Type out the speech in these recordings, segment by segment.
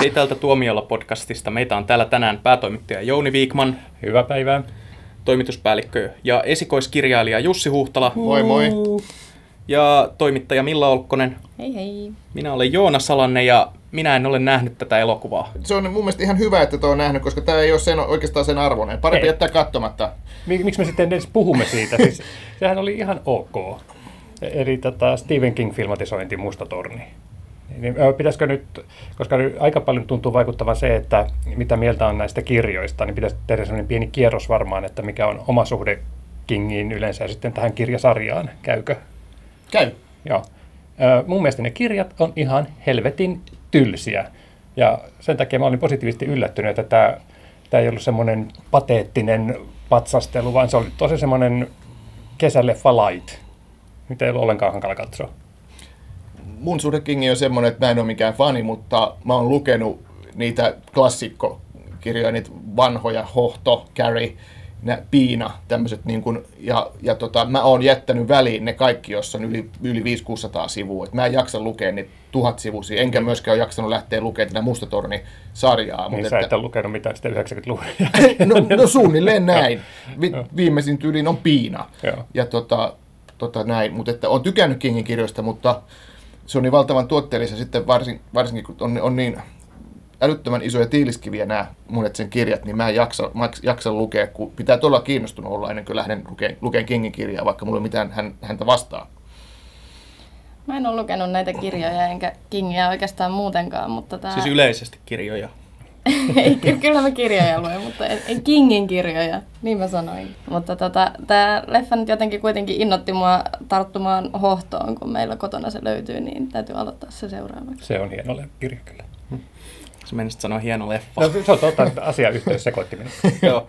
Hei täältä Tuomiolla podcastista. Meitä on täällä tänään päätoimittaja Jouni Viikman, Hyvää päivää. toimituspäällikkö ja esikoiskirjailija Jussi Huhtala Moi moi. ja toimittaja Milla Olkkonen. Hei hei. Minä olen Joona Salanne ja minä en ole nähnyt tätä elokuvaa. Se on mun mielestä ihan hyvä, että tuo on nähnyt, koska tämä ei ole sen, oikeastaan sen arvoinen. Parempi Ei. jättää katsomatta. Mik- Miksi me sitten edes puhumme siitä? Siis, sehän oli ihan ok. Eli tätä Stephen King-filmatisointi Musta torni. Niin, pitäisikö nyt, koska nyt aika paljon tuntuu vaikuttavan se, että mitä mieltä on näistä kirjoista, niin pitäisi tehdä sellainen pieni kierros varmaan, että mikä on oma suhde Kingiin yleensä ja sitten tähän kirjasarjaan. Käykö? Käy. Joo. Mun mielestä ne kirjat on ihan helvetin tylsiä. Ja sen takia mä olin positiivisesti yllättynyt, että tämä, tämä ei ollut semmoinen pateettinen patsastelu, vaan se oli tosi semmoinen kesäleffa light, mitä ei ollut ollenkaan hankala katsoa. Mun suhde Kingi on semmoinen, että mä en ole mikään fani, mutta mä oon lukenut niitä klassikkokirjoja, niitä vanhoja, Hohto, Carrie, nä, Piina, tämmöiset niin kuin, ja, ja tota, mä oon jättänyt väliin ne kaikki, jossa on yli, yli 500-600 sivua. Et mä en jaksa lukea niitä tuhat sivuisia, enkä myöskään ole jaksanut lähteä lukemaan tätä Mustatorni-sarjaa. Niin mut sä et ole lukenut mitään sitä 90-luvun. no, no suunnilleen näin. Vi, viimeisin tyyliin on Piina. Joo. Ja tota, tota näin. Mutta että on tykännyt Kingin kirjoista, mutta se on niin valtavan tuotteellista sitten varsin, varsinkin, kun on, on niin älyttömän isoja tiiliskiviä nämä monet sen kirjat, niin mä en jaksa, mä en jaksa lukea, kun pitää todella kiinnostunut olla ennen kuin lähden lukeen, lukeen Kingin kirjaa, vaikka mulla ei ole mitään hän, häntä vastaan. Mä en ole lukenut näitä kirjoja enkä Kingia oikeastaan muutenkaan, mutta tää... Siis yleisesti kirjoja. ei, ky- kyllä mä kirjoja luen, mutta en, en Kingin kirjoja, niin mä sanoin. Mutta tota, tää leffa nyt jotenkin kuitenkin innotti mua tarttumaan hohtoon, kun meillä kotona se löytyy, niin täytyy aloittaa se seuraavaksi. Se on hieno kirja kyllä. Se menisit sanoa hieno leffa. No, se on totta, että asiayhteys sekoitti minut. Joo.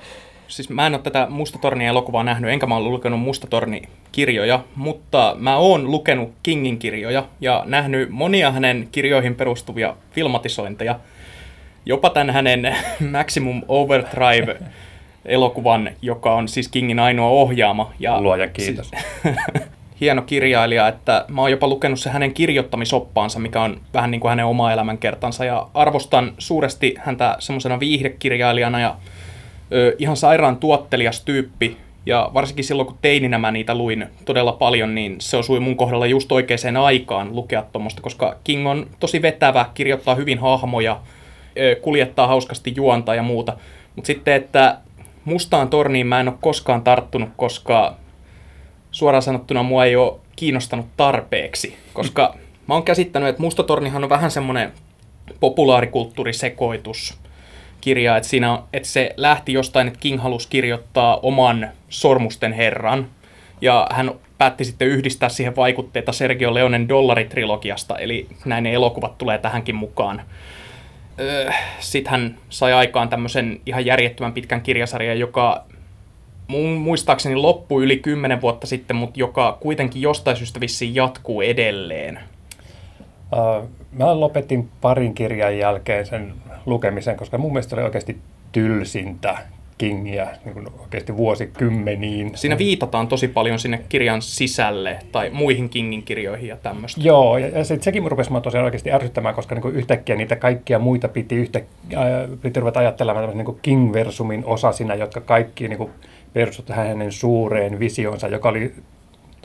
Siis mä en ole tätä Mustatornia elokuvaa nähnyt, enkä mä ole lukenut Mustatorni-kirjoja, mutta mä oon lukenut Kingin kirjoja ja nähnyt monia hänen kirjoihin perustuvia filmatisointeja. Jopa tämän hänen Maximum Overdrive-elokuvan, joka on siis Kingin ainoa ohjaama. Ja Luojan kiitos. hieno kirjailija, että mä oon jopa lukenut se hänen kirjoittamisoppaansa, mikä on vähän niin kuin hänen oma elämänkertansa, ja arvostan suuresti häntä semmoisena viihdekirjailijana ja ö, ihan sairaan tuottelias tyyppi, ja varsinkin silloin, kun teininä mä niitä luin todella paljon, niin se osui mun kohdalla just oikeaan aikaan lukea tuommoista, koska King on tosi vetävä, kirjoittaa hyvin hahmoja, kuljettaa hauskasti juonta ja muuta. Mutta sitten, että mustaan torniin mä en ole koskaan tarttunut, koska suoraan sanottuna mua ei ole kiinnostanut tarpeeksi, koska mä oon käsittänyt, että Mustatornihan on vähän semmoinen populaarikulttuurisekoitus kirja, että, siinä että se lähti jostain, että King halusi kirjoittaa oman Sormusten herran, ja hän päätti sitten yhdistää siihen vaikutteita Sergio Leonen dollaritrilogiasta, eli näin ne elokuvat tulee tähänkin mukaan. Öö, Sitten hän sai aikaan tämmöisen ihan järjettömän pitkän kirjasarjan, joka mun muistaakseni loppui yli 10 vuotta sitten, mutta joka kuitenkin jostain syystä vissiin jatkuu edelleen. Uh, mä lopetin parin kirjan jälkeen sen lukemisen, koska mun mielestä oli oikeasti tylsintä Kingiä niin kuin oikeasti vuosikymmeniin. Siinä viitataan tosi paljon sinne kirjan sisälle tai muihin Kingin kirjoihin ja tämmöistä. Joo, ja, ja sit sekin rupesi mua tosiaan oikeasti ärsyttämään, koska niin kuin yhtäkkiä niitä kaikkia muita piti, yhtä, ää, piti ruveta ajattelemaan tämmöisen niin King-versumin osasina, jotka kaikki niin kuin perustuivat tähän hänen suureen visionsa, joka oli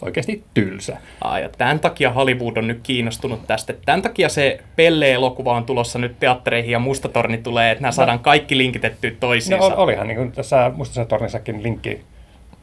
oikeasti tylsä. Aa, ja tämän takia Hollywood on nyt kiinnostunut tästä. Tämän takia se Pelle-elokuva on tulossa nyt teattereihin ja Mustatorni tulee, että nämä saadaan kaikki linkitettyä No toisiinsa. ol- olihan niin kuin tässä Mustassa tornissakin linkki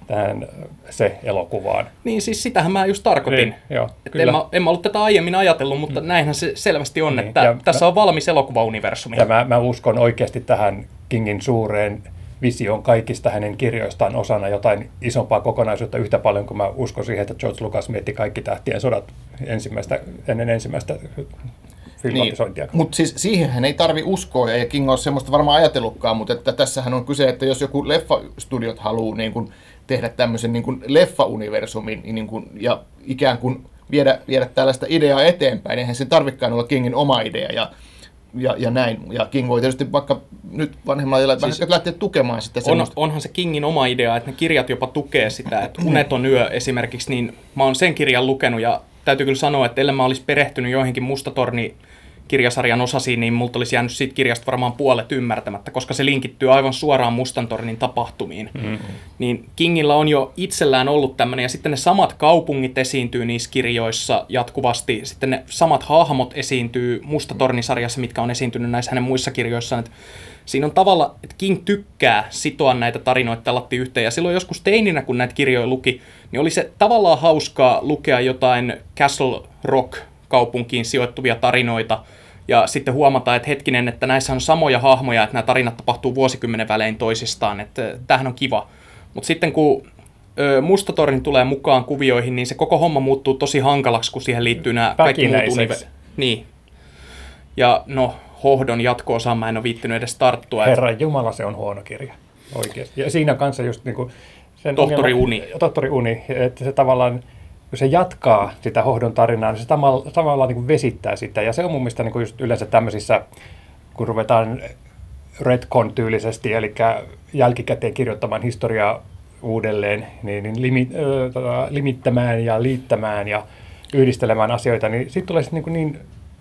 tähän äh, se elokuvaan. Niin siis sitähän mä just tarkoitin. Niin, joo, kyllä. en, mä, en mä ollut tätä aiemmin ajatellut, mutta näinhän se selvästi on, Niin, että tässä mä- on valmis elokuvauniversumi. Ja mä, mä uskon oikeasti tähän Kingin suureen visioon kaikista hänen kirjoistaan osana jotain isompaa kokonaisuutta yhtä paljon kuin mä uskon siihen, että George Lucas mietti kaikki tähtien sodat ensimmäistä, ennen ensimmäistä filmatisointia. Niin. Mutta siis siihenhän ei tarvi uskoa, ja King on semmoista varmaan ajatellutkaan, mutta että tässähän on kyse, että jos joku leffastudiot haluaa niin kuin tehdä tämmöisen niin kuin leffa-universumin niin kuin, ja ikään kuin viedä, viedä tällaista ideaa eteenpäin, eihän sen tarvikaan olla Kingin oma idea, ja, ja, ja näin. Ja King voi tietysti vaikka nyt vanhemmalla iällä Siis siis lähteä tukemaan sitä On, semmoista. onhan se Kingin oma idea, että ne kirjat jopa tukee sitä, että Uneton yö esimerkiksi, niin mä oon sen kirjan lukenut ja täytyy kyllä sanoa, että ellei mä olisi perehtynyt joihinkin Mustatorni kirjasarjan osasiin, niin multa olisi jäänyt siitä kirjasta varmaan puolet ymmärtämättä, koska se linkittyy aivan suoraan Mustantornin tapahtumiin. Mm-hmm. Niin Kingillä on jo itsellään ollut tämmöinen, ja sitten ne samat kaupungit esiintyy niissä kirjoissa jatkuvasti, sitten ne samat hahmot esiintyy Mustatornisarjassa, mitkä on esiintynyt näissä hänen muissa kirjoissaan, että siinä on tavalla, että King tykkää sitoa näitä tarinoita tallatti yhteen. Ja silloin joskus teininä, kun näitä kirjoja luki, niin oli se tavallaan hauskaa lukea jotain Castle Rock kaupunkiin sijoittuvia tarinoita, ja sitten huomata, että hetkinen, että näissä on samoja hahmoja, että nämä tarinat tapahtuu vuosikymmenen välein toisistaan, että tämähän on kiva. Mutta sitten kun Mustatorni tulee mukaan kuvioihin, niin se koko homma muuttuu tosi hankalaksi, kun siihen liittyy nämä kaikki muut unive- Niin. Ja no, hohdon jatko mä en ole viittynyt edes tarttua. Herran Jumala, se on huono kirja. Oikeasti. Ja siinä kanssa just niin kuin sen Tohtori ongelma, Uni. Tohtori Uni, että se tavallaan, se jatkaa sitä hohdon tarinaa, niin se tavallaan, tavallaan niin kuin vesittää sitä. Ja se on mun mielestä niin kuin just yleensä tämmöisissä, kun ruvetaan retcon-tyylisesti, eli jälkikäteen kirjoittamaan historiaa uudelleen, niin, niin limi, äh, limittämään ja liittämään ja yhdistelemään asioita, niin sitten tulee niin, niin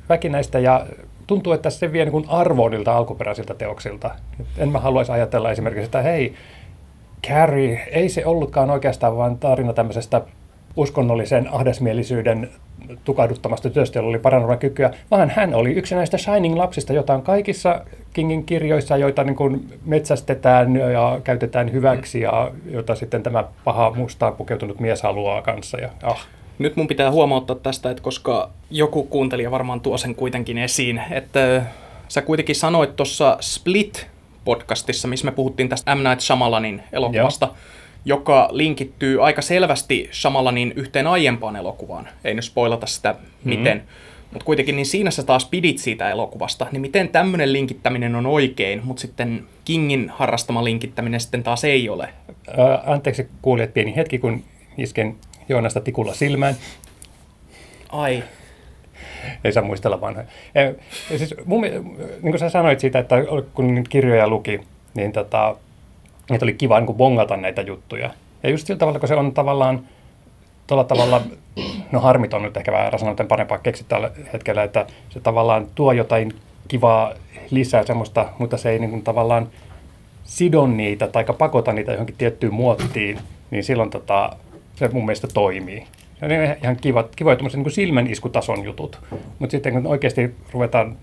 väkinäistä ja tuntuu, että se vie niin arvoa niiltä alkuperäisiltä teoksilta. En mä haluaisi ajatella esimerkiksi, että hei, Carrie, ei se ollutkaan oikeastaan vain tarina tämmöisestä uskonnollisen ahdasmielisyyden tukahduttamasta työstä, jolla oli parannua kykyä, vaan hän oli yksi näistä Shining-lapsista, jota on kaikissa Kingin kirjoissa, joita niin kuin metsästetään ja käytetään hyväksi ja jota sitten tämä paha mustaan pukeutunut mies haluaa kanssa. Ja, ah. Nyt mun pitää huomauttaa tästä, että koska joku kuuntelija varmaan tuo sen kuitenkin esiin, että sä kuitenkin sanoit tuossa Split-podcastissa, missä me puhuttiin tästä M. Night Shyamalanin elokuvasta, Joo. Joka linkittyy aika selvästi Shyamalanin yhteen aiempaan elokuvaan. Ei nyt spoilata sitä mm-hmm. miten. Mutta kuitenkin niin siinä sä taas pidit siitä elokuvasta, niin miten tämmöinen linkittäminen on oikein, mutta sitten Kingin harrastama linkittäminen sitten taas ei ole? Ää, anteeksi kuulijat pieni hetki, kun isken Joonasta tikulla silmään. Ai. Ei saa muistella vanhoja. Ja siis mun, niin kuin sä sanoit siitä, että kun kirjoja luki, niin tota, että oli kiva niin bongata näitä juttuja. Ja just sillä tavalla, kun se on tavallaan tuolla tavalla, no harmit on nyt ehkä vähän sanoa, parempaa keksiä tällä hetkellä, että se tavallaan tuo jotain kivaa lisää semmoista, mutta se ei niin kuin tavallaan sidon niitä tai pakota niitä johonkin tiettyyn muottiin, niin silloin tota, se mun mielestä toimii. Se on ihan kiva, kiva niin silmän iskutason jutut. Mutta sitten kun oikeasti ruvetaan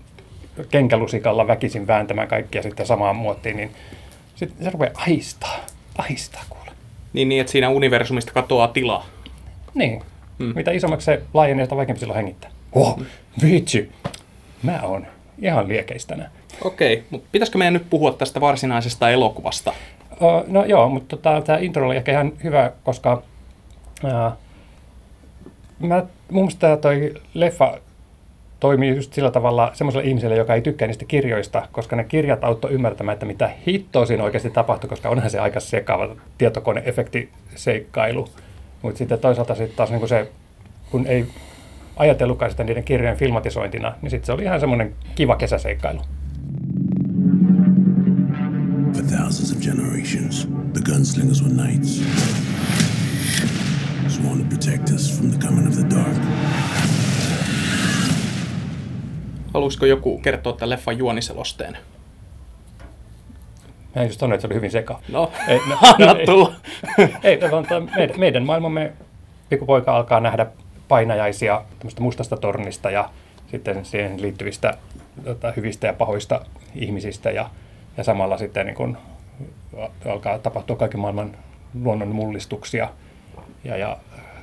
kenkälusikalla väkisin vääntämään kaikkia sitten samaan muottiin, niin sitten se rupeaa ahistaa. Ahistaa kuule. Niin, niin, että siinä universumista katoaa tilaa. Niin. Hmm. Mitä isommaksi se laajenee, sitä vaikeampi silloin hengittää. Oh, vitsi. Mä oon ihan liekeistänä. Okei, okay, mutta pitäisikö meidän nyt puhua tästä varsinaisesta elokuvasta? Uh, no joo, mutta tota, tämä intro oli ehkä ihan hyvä, koska Ää, mä, mun mielestä toi leffa toimii just sillä tavalla semmoiselle ihmiselle, joka ei tykkää niistä kirjoista, koska ne kirjat auttoi ymmärtämään, että mitä hittoa siinä oikeasti tapahtui, koska onhan se aika sekava tietokoneefektiseikkailu. Mutta sitten toisaalta sitten taas niin se, kun ei ajatellutkaan sitä niiden kirjojen filmatisointina, niin sitten se oli ihan semmoinen kiva kesäseikkailu. For thousands of generations, the gunslingers were knights sworn to protect us from the coming of the dark. Haluaisiko joku kertoa tämän leffan juoniselosteen? Mä just sanoin, että se oli hyvin seka. No, ei, no, anna no, ei, ei, meidän, meidän maailmamme pikkupoika alkaa nähdä painajaisia mustasta tornista ja sitten siihen liittyvistä tota, hyvistä ja pahoista ihmisistä ja, ja samalla sitten niin kun, alkaa tapahtua kaiken maailman luonnon mullistuksia – ja, ja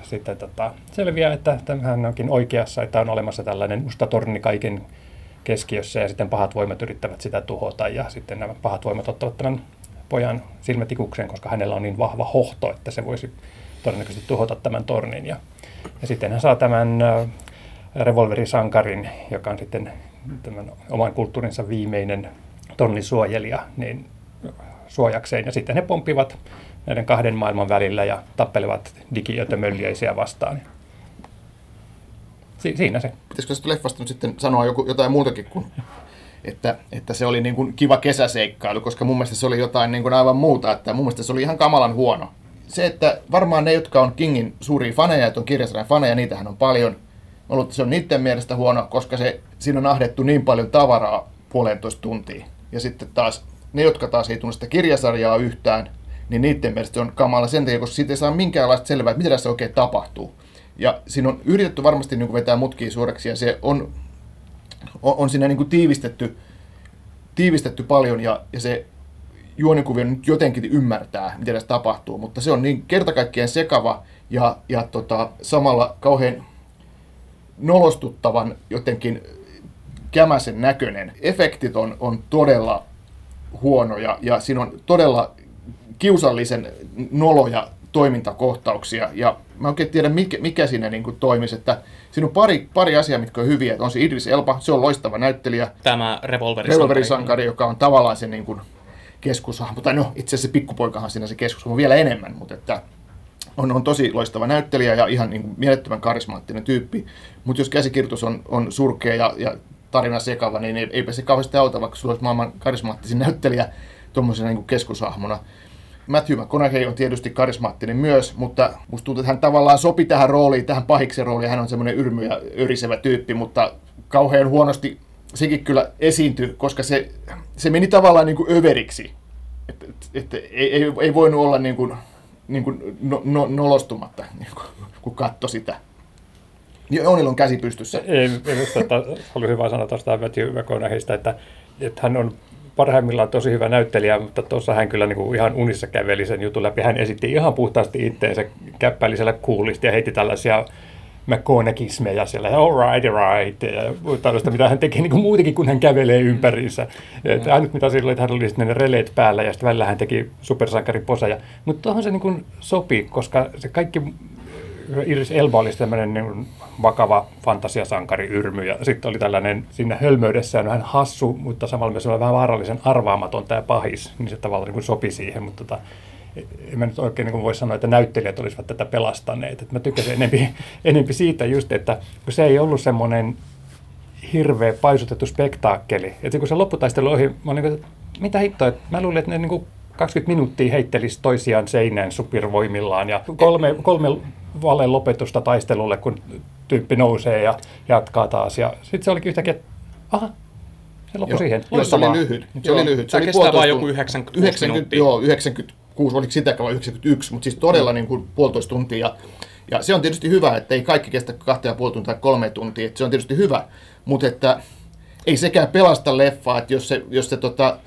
sitten tota, selviää, että hän onkin oikeassa, että on olemassa tällainen musta torni kaiken keskiössä ja sitten pahat voimat yrittävät sitä tuhota ja sitten nämä pahat voimat ottavat tämän pojan silmätikukseen, koska hänellä on niin vahva hohto, että se voisi todennäköisesti tuhota tämän tornin. Ja, ja sitten hän saa tämän revolverisankarin, joka on sitten tämän oman kulttuurinsa viimeinen tornin suojelija, niin suojakseen. Ja sitten he pomppivat näiden kahden maailman välillä ja tappelevat digiötömölliäisiä vastaan. Si- siinä se. Pitäisikö tästä leffasta nyt sitten sanoa joku, jotain muutakin kuin, että, että se oli niin kuin kiva kesäseikkailu, koska mun mielestä se oli jotain niin kuin aivan muuta, että mun mielestä se oli ihan kamalan huono. Se, että varmaan ne, jotka on Kingin suuria faneja, että on kirjasarjan faneja, niitähän on paljon, että se on niiden mielestä huono, koska se, siinä on ahdettu niin paljon tavaraa puolentoista tuntia. Ja sitten taas ne, jotka taas ei tunne sitä kirjasarjaa yhtään, niin niiden mielestä se on kamala sen takia, koska siitä ei saa minkäänlaista selvää, että mitä tässä oikein tapahtuu. Ja siinä on yritetty varmasti niin kuin vetää mutkia suoraksi ja se on, on, on siinä niin kuin tiivistetty, tiivistetty paljon ja, ja se juonikuvio nyt jotenkin ymmärtää, mitä tässä tapahtuu, mutta se on niin kertakaikkien sekava ja, ja tota, samalla kauhean nolostuttavan jotenkin kämäsen näköinen. Efektit on, on todella huonoja ja siinä on todella kiusallisen noloja toimintakohtauksia. Ja mä oikein tiedä mikä, mikä siinä niin kuin toimisi, että siinä on pari, pari asiaa, mitkä on hyviä, että on se Idris Elba, se on loistava näyttelijä, Tämä revolverisankari. revolverisankari, joka on tavallaan se niin kuin keskushahmo, tai no itse asiassa pikkupoikahan siinä se keskushahmo vielä enemmän, mutta että on, on tosi loistava näyttelijä ja ihan niin kuin mielettömän karismaattinen tyyppi, mutta jos käsikirjoitus on, on surkea ja, ja tarina sekava, niin ei- eipä se kauheasti auta, vaikka sulla olisi maailman karismaattisin näyttelijä tuommoisena niin keskushahmona. Matthew McConaughey on tietysti karismaattinen myös, mutta musta tuntuu, että hän tavallaan sopi tähän rooliin, tähän pahiksen rooliin. Hän on semmoinen yrmy ja yrisevä tyyppi, mutta kauhean huonosti sekin kyllä esiintyi, koska se, se meni tavallaan niin kuin överiksi. Että et, et, ei, ei, ei voinut olla niin kuin, niin kuin no, no, nolostumatta, niin kuin, kun katsoi sitä. Ja Onilla on käsi pystyssä. Ei, minusta haluaisin vain sanoa tuosta Matthew McConaugheysta, että, että hän on parhaimmillaan tosi hyvä näyttelijä, mutta tuossa hän kyllä niin kuin ihan unissa käveli sen jutun läpi. Hän esitti ihan puhtaasti itteensä käppäilisellä kuulisti ja heitti tällaisia McConaugheyismeja siellä, all right, all right, ja tällaista, mitä hän tekee niin kuin muutenkin, kun hän kävelee ympäriinsä. Ja ainut mitä silloin, että hän oli sitten ne releet päällä ja sitten välillä hän teki supersankariposeja. Mutta tuohon se niin kuin sopi, koska se kaikki Iris Elba oli tämmöinen niin vakava fantasiasankari yrmy ja sitten oli tällainen siinä hölmöydessään vähän hassu, mutta samalla myös vähän vaarallisen arvaamaton tämä pahis, niin se tavallaan niin kuin sopi siihen, mutta tota, en mä nyt oikein niin voi sanoa, että näyttelijät olisivat tätä pelastaneet. Et mä tykkäsin enempi, enempi siitä just, että kun se ei ollut semmoinen hirveä paisutettu spektaakkeli. Että kun se lopputaistelu ohi, mä olin niin että mitä hittoa, että mä luulin, että ne niin kuin 20 minuuttia heittelisi toisiaan seinään supervoimillaan ja kolme, kolme valeen lopetusta taistelulle, kun tyyppi nousee ja jatkaa taas. Ja sitten se olikin yhtäkkiä, että aha, se loppui siihen. Joo, se oli lyhyt. Se Joo. oli lyhyt. Se oli kestää vaan joku tuntia. 96 90, minuuttia. Joo, 96, oliko sitäkään vai 91, mutta siis todella Mm. niin kuin puolitoista tuntia. Ja, ja se on tietysti hyvä, että ei kaikki kestä kahta ja puoli tuntia tai kolme tuntia. Että se on tietysti hyvä, mutta että ei sekään pelasta leffaa, että jos se, jos se tota,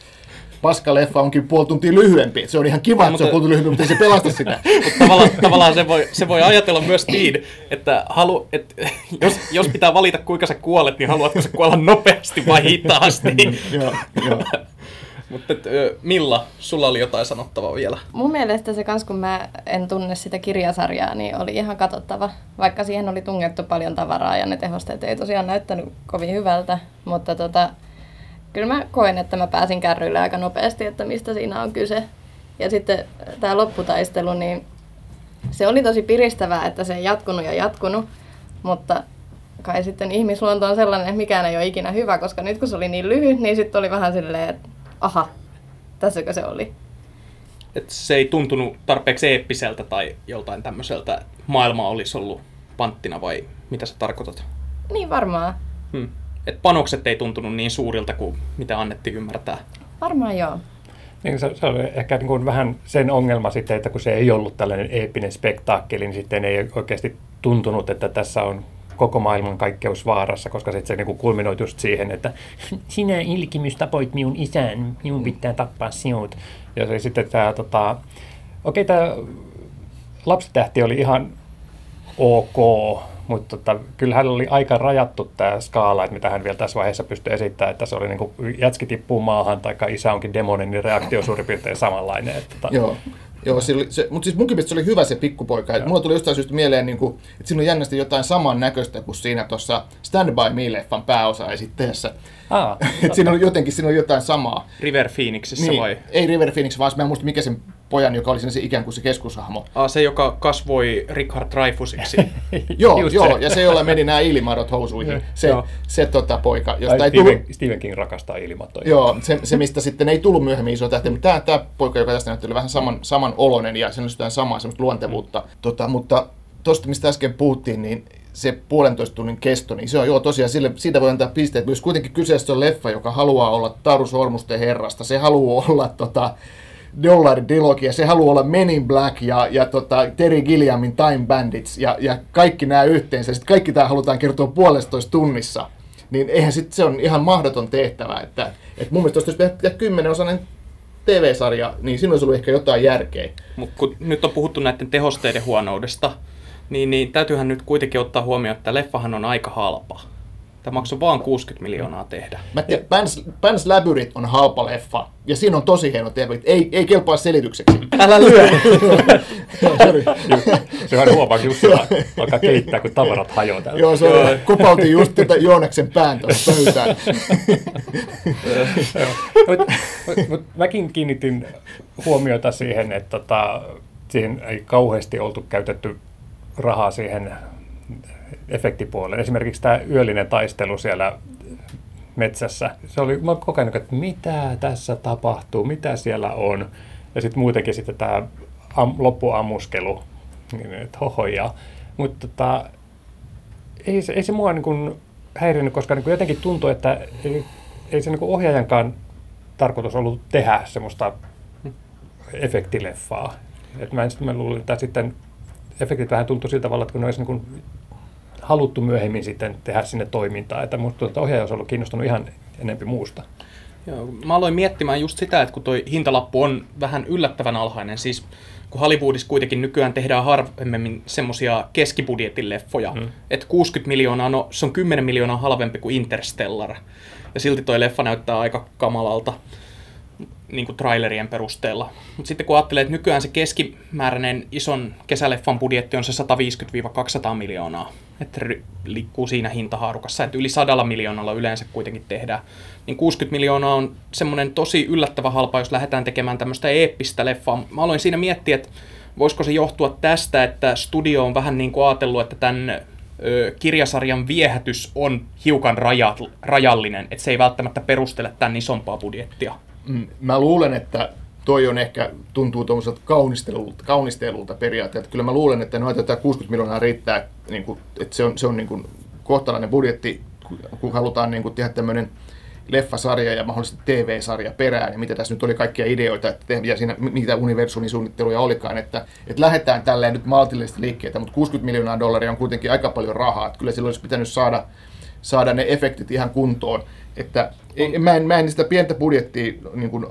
paskaleffa onkin puoli tuntia lyhyempi. Se on ihan kiva, että se on mutta- puoli tuntia lyhyempi, mutta ei se pelasta sitä. Mutta tavallaan, tavallaan se, voi, se voi ajatella myös niin, että halu, et, jos, jos pitää valita kuinka sä kuolet, niin haluatko sä kuolla nopeasti vai hitaasti. joo, joo. Mutta Milla, sulla oli jotain sanottavaa vielä. Mun mielestä se kans, kun mä en tunne sitä kirjasarjaa, niin oli ihan katsottava. Vaikka siihen oli tungettu paljon tavaraa ja ne tehosteet ei tosiaan näyttänyt kovin hyvältä. Mutta tota, kyllä mä koen, että mä pääsin kärryille aika nopeasti, että mistä siinä on kyse. Ja sitten tämä lopputaistelu, niin se oli tosi piristävää, että se ei jatkunut ja jatkunut. Mutta kai sitten ihmisluonto on sellainen, että mikään ei ole ikinä hyvä, koska nyt kun se oli niin lyhyt, niin sitten oli vähän silleen, että aha, tässäkö se oli. Et se ei tuntunut tarpeeksi eeppiseltä tai joltain tämmöiseltä, että maailma olisi ollut panttina vai mitä sä tarkoitat? Niin varmaan. Hmm. Et panokset ei tuntunut niin suurilta kuin mitä annettiin ymmärtää. Varmaan joo. Niin se, se oli ehkä niin kuin vähän sen ongelma sitten, että kun se ei ollut tällainen eeppinen spektaakkeli, niin sitten ei oikeasti tuntunut, että tässä on koko maailman kaikkeus vaarassa, koska sitten se niin kuin kulminoi just siihen, että sinä ilkimys tapoit minun isän, minun pitää tappaa sinut. Ja se sitten tämä, tota, okei tämä lapsitähti oli ihan ok, mutta tota, kyllä hän oli aika rajattu tämä skaala, että mitä hän vielä tässä vaiheessa pystyi esittämään, että se oli niin kuin jätski tippuu maahan tai isä onkin demoni, niin reaktio on suurin piirtein samanlainen. Että, tota, Joo. Joo, se oli, se, mutta siis munkin mielestä se oli hyvä se pikkupoika. Et Mulla tuli jostain syystä mieleen, niin kuin, että siinä on jännästi jotain saman näköistä kuin siinä tuossa Stand By Me-leffan pääosa-esitteessä. Aa, Et siinä on jotenkin siinä on jotain samaa. River Phoenixissä Niin, vai? ei River Phoenix, vaan mä en muista mikä sen pojan, joka oli se ikään kuin se keskushahmo. Ah, se, joka kasvoi Richard Dreyfusiksi. Joo, Just joo, se. ja se, jolla meni nämä ilmadot housuihin. Se, Joo. se tota poika, josta Ai, ei tullut, Stephen, King rakastaa ilmatoja. Joo, se, se, mistä sitten ei tullut myöhemmin iso tähti, mutta tämä, tämä poika, joka tästä näytteli vähän saman, saman oloinen ja sen on samaa semmoista luontevuutta. Tota, mutta tuosta, mistä äsken puhuttiin, niin se puolentoista tunnin kesto, niin se on joo tosiaan, sille, siitä voi antaa pisteet. Myös kuitenkin kyseessä on leffa, joka haluaa olla Taru Sormusten herrasta. Se haluaa olla tota, dollaridilogia, se haluaa olla Men in Black ja, ja tota, Terry Gilliamin Time Bandits ja, ja kaikki nämä yhteensä. Sitten kaikki tämä halutaan kertoa puolestoista tunnissa. Niin eihän sit se on ihan mahdoton tehtävä. Että, että mun mielestä jos tehdä kymmenen osainen TV-sarja, niin siinä olisi ollut ehkä jotain järkeä. Mutta kun nyt on puhuttu näiden tehosteiden huonoudesta, niin, niin täytyyhän nyt kuitenkin ottaa huomioon, että leffahan on aika halpa. Tämä maksoi vaan 60 miljoonaa tehdä. Mä tiedän, Pans, Pans Labyrinth on halpa leffa, ja siinä on tosi hieno TV. Ei, ei kelpaa selitykseksi. Älä lyö! Sorry. Se on huomaa, kun Jussi alkaa keittää, kun tavarat hajoaa täällä. Joo, se on, kopautin just tätä Joonaksen pään tuossa pöytään. Mut, mut, mut mäkin kiinnitin huomiota siihen, että tota, siihen ei kauheasti oltu käytetty rahaa siihen efektipuolelle. Esimerkiksi tämä yöllinen taistelu siellä metsässä. Se oli, mä ajan, että mitä tässä tapahtuu, mitä siellä on. Ja sitten muutenkin sitten tämä am, loppuammuskelu, niin että. Mutta tota, ei, se, ei se mua niin kuin häirinyt, koska niin jotenkin tuntui, että ei, ei se niin ohjaajankaan tarkoitus ollut tehdä semmoista efektileffaa. Et mä, en, mä luulin, että sitten efektit vähän tuntui sillä tavalla, että kun ne olisi niin haluttu myöhemmin sitten tehdä sinne toimintaa. Että musta että ohjaaja olisi ollut kiinnostunut ihan enempi muusta. Joo, mä aloin miettimään just sitä, että kun toi hintalappu on vähän yllättävän alhainen, siis kun Hollywoodissa kuitenkin nykyään tehdään harvemmin semmosia keskibudjetin leffoja, mm. että 60 miljoonaa, no se on 10 miljoonaa halvempi kuin Interstellar, ja silti toi leffa näyttää aika kamalalta niin kuin trailerien perusteella. Mutta sitten kun ajattelee, että nykyään se keskimääräinen ison kesäleffan budjetti on se 150-200 miljoonaa, että liikkuu siinä hintahaarukassa, että yli sadalla miljoonalla yleensä kuitenkin tehdään, niin 60 miljoonaa on semmoinen tosi yllättävä halpa, jos lähdetään tekemään tämmöistä eeppistä leffaa. Mä aloin siinä miettiä, että voisiko se johtua tästä, että studio on vähän niin kuin ajatellut, että tämän kirjasarjan viehätys on hiukan rajallinen, että se ei välttämättä perustele tämän isompaa budjettia. Mm, mä luulen, että toi on ehkä, tuntuu tuommoiselta kaunistelulta, kaunistelulta periaatteelta. Kyllä mä luulen, että noita 60 miljoonaa riittää, niin kuin, että se on, se on niin kuin kohtalainen budjetti, kun halutaan niin kuin tehdä tämmöinen leffasarja ja mahdollisesti TV-sarja perään, ja mitä tässä nyt oli kaikkia ideoita, että ja siinä, mitä universumin suunnitteluja olikaan, että, että lähdetään tälleen nyt maltillisesti liikkeitä, mutta 60 miljoonaa dollaria on kuitenkin aika paljon rahaa, että kyllä silloin olisi pitänyt saada, saada ne efektit ihan kuntoon, että en, mä, en, mä en sitä pientä budjettia niin kuin,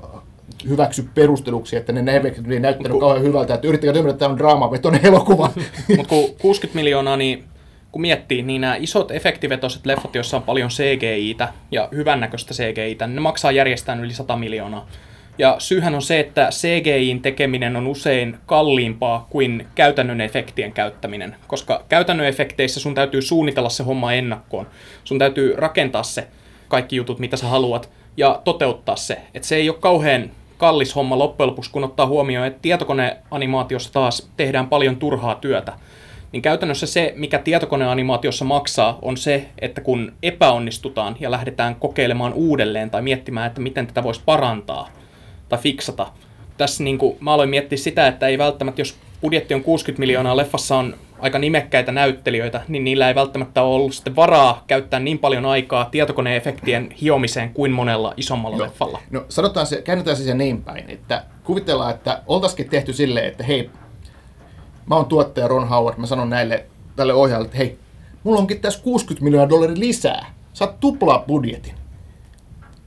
hyväksy perusteluksi, että ne, efektit ei näyttänyt kun, kauhean hyvältä, että yrittäkää ymmärtää, että tämä on draamavetoinen elokuva. Mutta kun 60 miljoonaa, niin kun miettii, niin nämä isot efektivetoiset leffat, joissa on paljon CGI-tä ja hyvännäköistä CGI-tä, niin ne maksaa järjestään yli 100 miljoonaa. Ja syyhän on se, että CGIin tekeminen on usein kalliimpaa kuin käytännön efektien käyttäminen, koska käytännön efekteissä sun täytyy suunnitella se homma ennakkoon. Sun täytyy rakentaa se kaikki jutut, mitä sä haluat, ja toteuttaa se. Että se ei ole kauhean kallis homma loppujen lopuksi, kun ottaa huomioon, että tietokoneanimaatiossa taas tehdään paljon turhaa työtä. Niin käytännössä se, mikä tietokoneanimaatiossa maksaa, on se, että kun epäonnistutaan ja lähdetään kokeilemaan uudelleen tai miettimään, että miten tätä voisi parantaa tai fiksata. Tässä niin kuin, mä aloin miettiä sitä, että ei välttämättä, jos budjetti on 60 miljoonaa, leffassa on aika nimekkäitä näyttelijöitä, niin niillä ei välttämättä ole ollut sitten varaa käyttää niin paljon aikaa tietokoneefektien hiomiseen kuin monella isommalla Joo. leffalla. No sanotaan se, käännetään se sen niin päin, että kuvitellaan, että oltaisikin tehty silleen, että hei, mä oon tuottaja Ron Howard, mä sanon näille tälle ohjaajalle, että hei, mulla onkin tässä 60 miljoonaa dollaria lisää. Saat tuplaa budjetin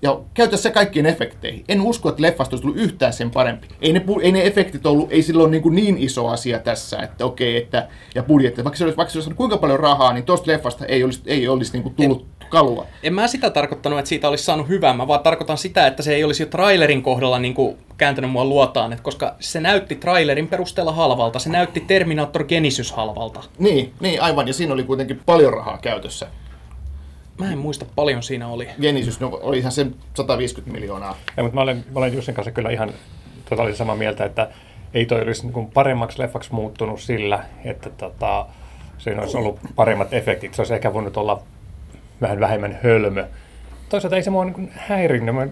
ja käytä se kaikkiin efekteihin. En usko, että leffasta olisi tullut yhtään sen parempi. Ei ne, ei ne efektit ollut, ei silloin niin, niin iso asia tässä, että okei, että, ja budjetti. Vaikka se olisi, vaikka se olisi kuinka paljon rahaa, niin tuosta leffasta ei olisi, ei olisi niin kuin tullut en, kalua. En mä sitä tarkoittanut, että siitä olisi saanut hyvää, mä vaan tarkoitan sitä, että se ei olisi jo trailerin kohdalla niin kuin kääntänyt mua luotaan, että koska se näytti trailerin perusteella halvalta, se näytti Terminator Genesis halvalta. Niin, niin aivan, ja siinä oli kuitenkin paljon rahaa käytössä. Mä en muista paljon siinä oli. Genesis, no oli ihan se 150 miljoonaa. Ja, mutta mä olen, mä olen Jussin kanssa kyllä ihan totaalisesti samaa mieltä, että ei toi olisi niin paremmaksi leffaksi muuttunut sillä, että tota, siinä olisi ollut paremmat efektit. Se olisi ehkä voinut olla vähän vähemmän hölmö. Toisaalta ei se mua niin häirinnyt. Mä,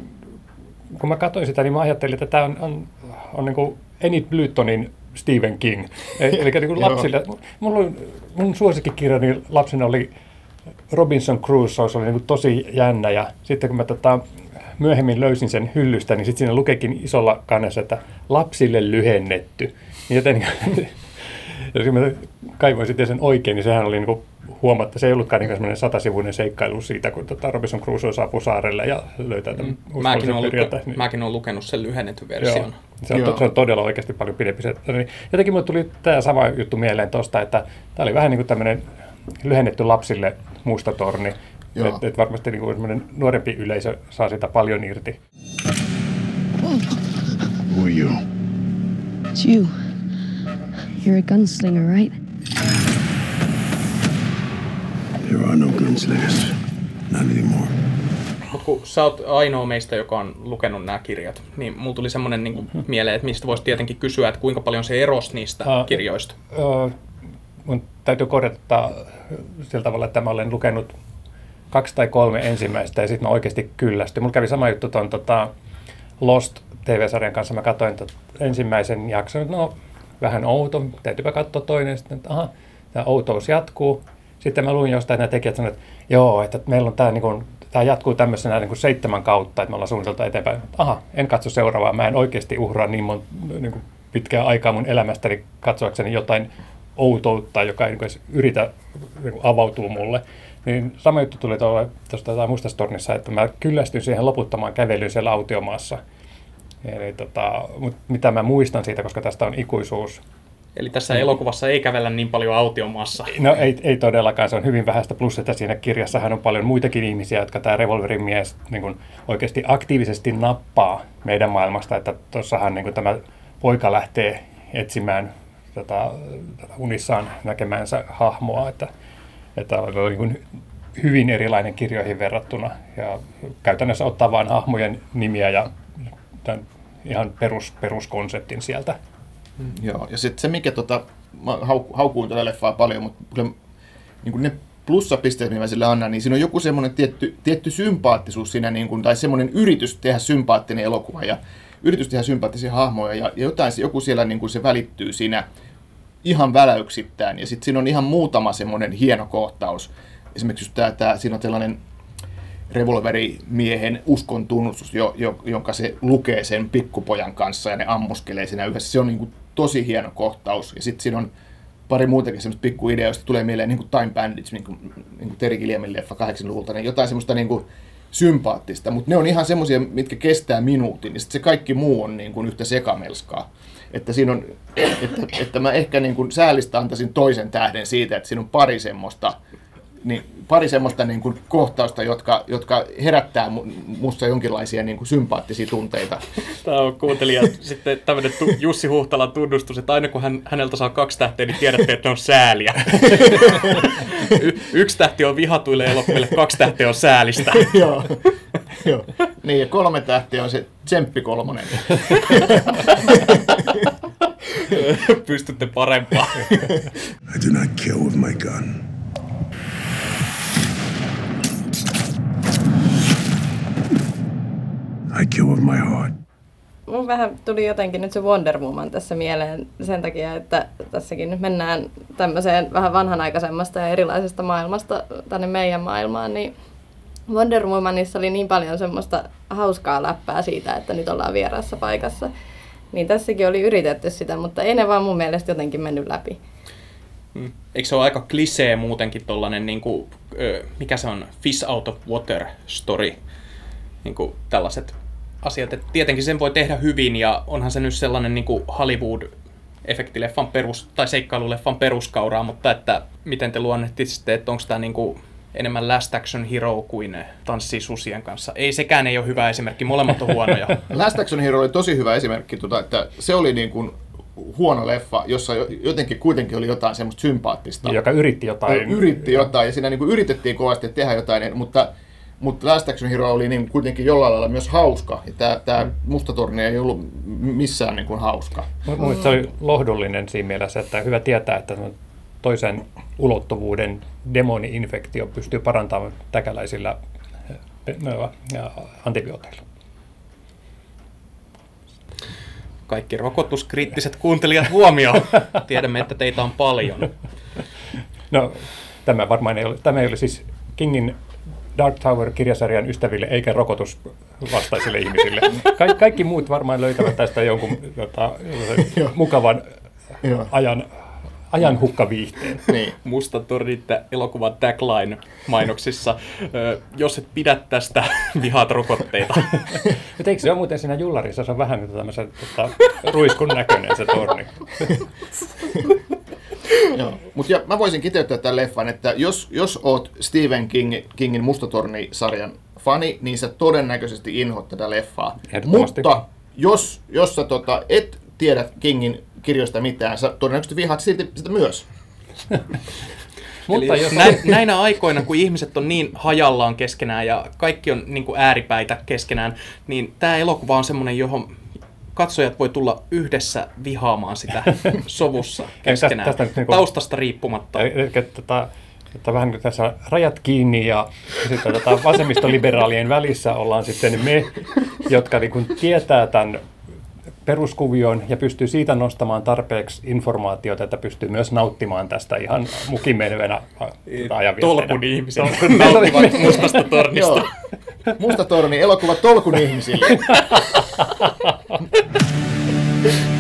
kun mä katsoin sitä, niin mä ajattelin, että tämä on, on, on niin kuin Enid Blytonin Stephen King. E- Eli niin kuin lapsille, mulla mun suosikkikirjani lapsena oli Robinson Crusoe, se oli niin tosi jännä ja sitten kun mä tota, myöhemmin löysin sen hyllystä, niin sitten siinä lukekin isolla kannessa, että lapsille lyhennetty. Niin joten ja kun mä kaivoin sitten sen oikein, niin sehän oli niin huomatta, se ei ollutkaan niin semmoinen satasivuinen seikkailu siitä, kun tota Robinson Crusoe saapuu saarelle ja löytää tämän Mm. Mäkin olen, luke, niin, mäkin olen lukenut sen lyhennetyn version. Joo. Se on, Joo. se on todella oikeasti paljon pidempi. Se, niin jotenkin mulle tuli tämä sama juttu mieleen tuosta, että tämä oli vähän niin kuin tämmöinen lyhennetty lapsille musta torni. Joo. Että et varmasti niin kuin nuorempi yleisö saa sitä paljon irti. Who are you? It's you. You're a gunslinger, right? There are no gunslingers. Not anymore. Mut kun sä oot ainoa meistä, joka on lukenut nämä kirjat, niin mulla tuli semmoinen niin mieleen, että mistä voisi tietenkin kysyä, että kuinka paljon se erosi niistä Ah. kirjoista. Mun täytyy korjata sillä tavalla, että mä olen lukenut kaksi tai kolme ensimmäistä ja sitten mä oikeasti kyllästyin. Mulla kävi sama juttu tuon tota Lost TV-sarjan kanssa. Mä katsoin tot ensimmäisen jakson, että no vähän outo, täytyypä katsoa toinen. Sitten, että aha, tämä outous jatkuu. Sitten mä luin jostain, että nämä tekijät sanoivat, että joo, että meillä on tämä niin kuin, tämä jatkuu tämmöisenä niin kuin seitsemän kautta, että me ollaan suunniteltu eteenpäin. Aha, en katso seuraavaa. Mä en oikeasti uhraa niin, mon, niin kuin pitkää aikaa mun elämästäni katsoakseni jotain outoutta, joka ei niin edes yritä niin avautua mulle. Niin sama juttu tuli tuosta Mustastornissa, että mä kyllästyin siihen loputtomaan kävelyyn siellä autiomaassa. Eli tota, mut mitä mä muistan siitä, koska tästä on ikuisuus. Eli tässä elokuvassa ei kävellä niin paljon autiomaassa. No ei, ei todellakaan, se on hyvin vähäistä, plus että siinä kirjassahan on paljon muitakin ihmisiä, jotka tämä revolverin mies niin kuin oikeasti aktiivisesti nappaa meidän maailmasta, että tuossahan niin kuin tämä poika lähtee etsimään tätä, tätä unissaan näkemäänsä hahmoa, että, että on niin hyvin erilainen kirjoihin verrattuna ja käytännössä ottaa vain hahmojen nimiä ja tämän ihan perus, peruskonseptin sieltä. Joo, ja sitten se mikä tota, mä hau- haukuin tätä leffaa paljon, mutta kyllä niin kuin ne plussapisteet, mitä mä sille annan, niin siinä on joku semmoinen tietty, tietty sympaattisuus siinä, niin kuin, tai semmoinen yritys tehdä sympaattinen elokuva ja yritys tehdä sympaattisia hahmoja ja, ja jotain, se- joku siellä niin kuin se välittyy siinä ihan väläyksittäin. Ja sitten siinä on ihan muutama semmoinen hieno kohtaus. Esimerkiksi tää, tää, siinä on tällainen revolverimiehen uskon tunnustus, jo, jo, jonka se lukee sen pikkupojan kanssa ja ne ammuskelee siinä yhdessä. Se on niin kuin tosi hieno kohtaus. Ja sitten siinä on pari muutakin semmoista pikkuideoista, tulee mieleen niin kuin Time Bandits, niin kuin, niin kuin Terry Gilliamin leffa 80-luvulta, niin jotain semmoista niin kuin sympaattista, mutta ne on ihan semmoisia, mitkä kestää minuutin, niin sit se kaikki muu on niin kuin yhtä sekamelskaa. Että siinä on, että, että mä ehkä niin kuin säälistä antaisin toisen tähden siitä, että siinä on pari semmoista, niin pari semmoista niin kuin kohtausta, jotka, jotka herättää mu- musta jonkinlaisia niin kuin sympaattisia tunteita. Tämä on kuuntelijat sitten tämmöinen tu- Jussi Huhtalan tunnustus, että aina kun hän, häneltä saa kaksi tähteä, niin tiedätte, että ne on sääliä. y- yksi tähti on vihatuille elokuville, kaksi tähteä on säälistä. Joo. Joo. Niin, ja kolme tähtiä on se tsemppi kolmonen. Pystytte parempaan. I do not kill with my gun. I kill with my heart. Mun vähän tuli jotenkin nyt se Wonder Woman tässä mieleen sen takia, että tässäkin nyt mennään tämmöiseen vähän vanhanaikaisemmasta ja erilaisesta maailmasta tänne meidän maailmaan, niin Wonder Womanissa oli niin paljon semmoista hauskaa läppää siitä, että nyt ollaan vieraassa paikassa. Niin tässäkin oli yritetty sitä, mutta ei ne vaan mun mielestä jotenkin mennyt läpi. Mm. Eikö se ole aika klisee muutenkin tollanen, niin kuin, mikä se on, fish out of water story, niin kuin tällaiset asiat. Et tietenkin sen voi tehdä hyvin ja onhan se nyt sellainen niin kuin Hollywood-efektileffan perus, tai seikkailuleffan peruskauraa, mutta että miten te luonnehtisitte, että onko tämä niin kuin enemmän last action hero kuin tanssii susien kanssa. Ei sekään ei ole hyvä esimerkki, molemmat on huonoja. Last Action Hero oli tosi hyvä esimerkki, tota, että se oli niin kuin huono leffa, jossa jo- jotenkin kuitenkin oli jotain semmoista sympaattista. Joka yritti jotain. Yritti jotain ja siinä niin kuin yritettiin kovasti tehdä jotain, mutta, mutta Last Action Hero oli niin kuitenkin jollain lailla myös hauska. Ja tämä, tämä Mustatorni ei ollut missään niin kuin hauska. Mielestä se oli lohdullinen siinä mielessä, että hyvä tietää, että toisen ulottuvuuden demoni-infektio pystyy parantamaan täkäläisillä eh, ja antibiooteilla. Kaikki rokotuskriittiset kuuntelijat huomioon. Tiedämme, että teitä on paljon. No, tämä varmaan ei ole, tämä ei ole siis Kingin Dark Tower-kirjasarjan ystäville eikä rokotusvastaisille ihmisille. Ka- kaikki muut varmaan löytävät tästä jonkun jota, mukavan ajan, ajan hukkaviihteen. Niin. Musta tornitte elokuvan tagline mainoksissa. Jos et pidä tästä, vihaat rokotteita. Mutta eikö se ole muuten siinä jullarissa, se on vähän tämmöisen tota, ruiskun näköinen se torni. Joo. Mut ja mä voisin kiteyttää tämän leffan, että jos, jos oot Stephen King, Kingin Mustatorni-sarjan fani, niin sä todennäköisesti inhot tätä leffaa. Mutta jos, jos sä tota, et tiedä Kingin kirjoista mitään, sä todennäköisesti vihaat silti sitä myös. Mutta Eli jos näin, näinä aikoina, kun ihmiset on niin hajallaan keskenään ja kaikki on niin kuin ääripäitä keskenään, niin tämä elokuva on semmoinen, johon katsojat voi tulla yhdessä vihaamaan sitä sovussa keskenään, tästä nyt niinku- taustasta riippumatta. Eli tota, että vähän niin kuin tässä rajat kiinni ja sitten tota vasemmistoliberaalien välissä ollaan sitten me, jotka niin kuin tietää tämän peruskuvion ja pystyy siitä nostamaan tarpeeksi informaatiota, että pystyy myös nauttimaan tästä ihan mukimenevänä ajanvietteenä. Tolkun ihmiset Tolkun- mustasta tornista. Joo. Musta torni, elokuva tolkun ihmisille.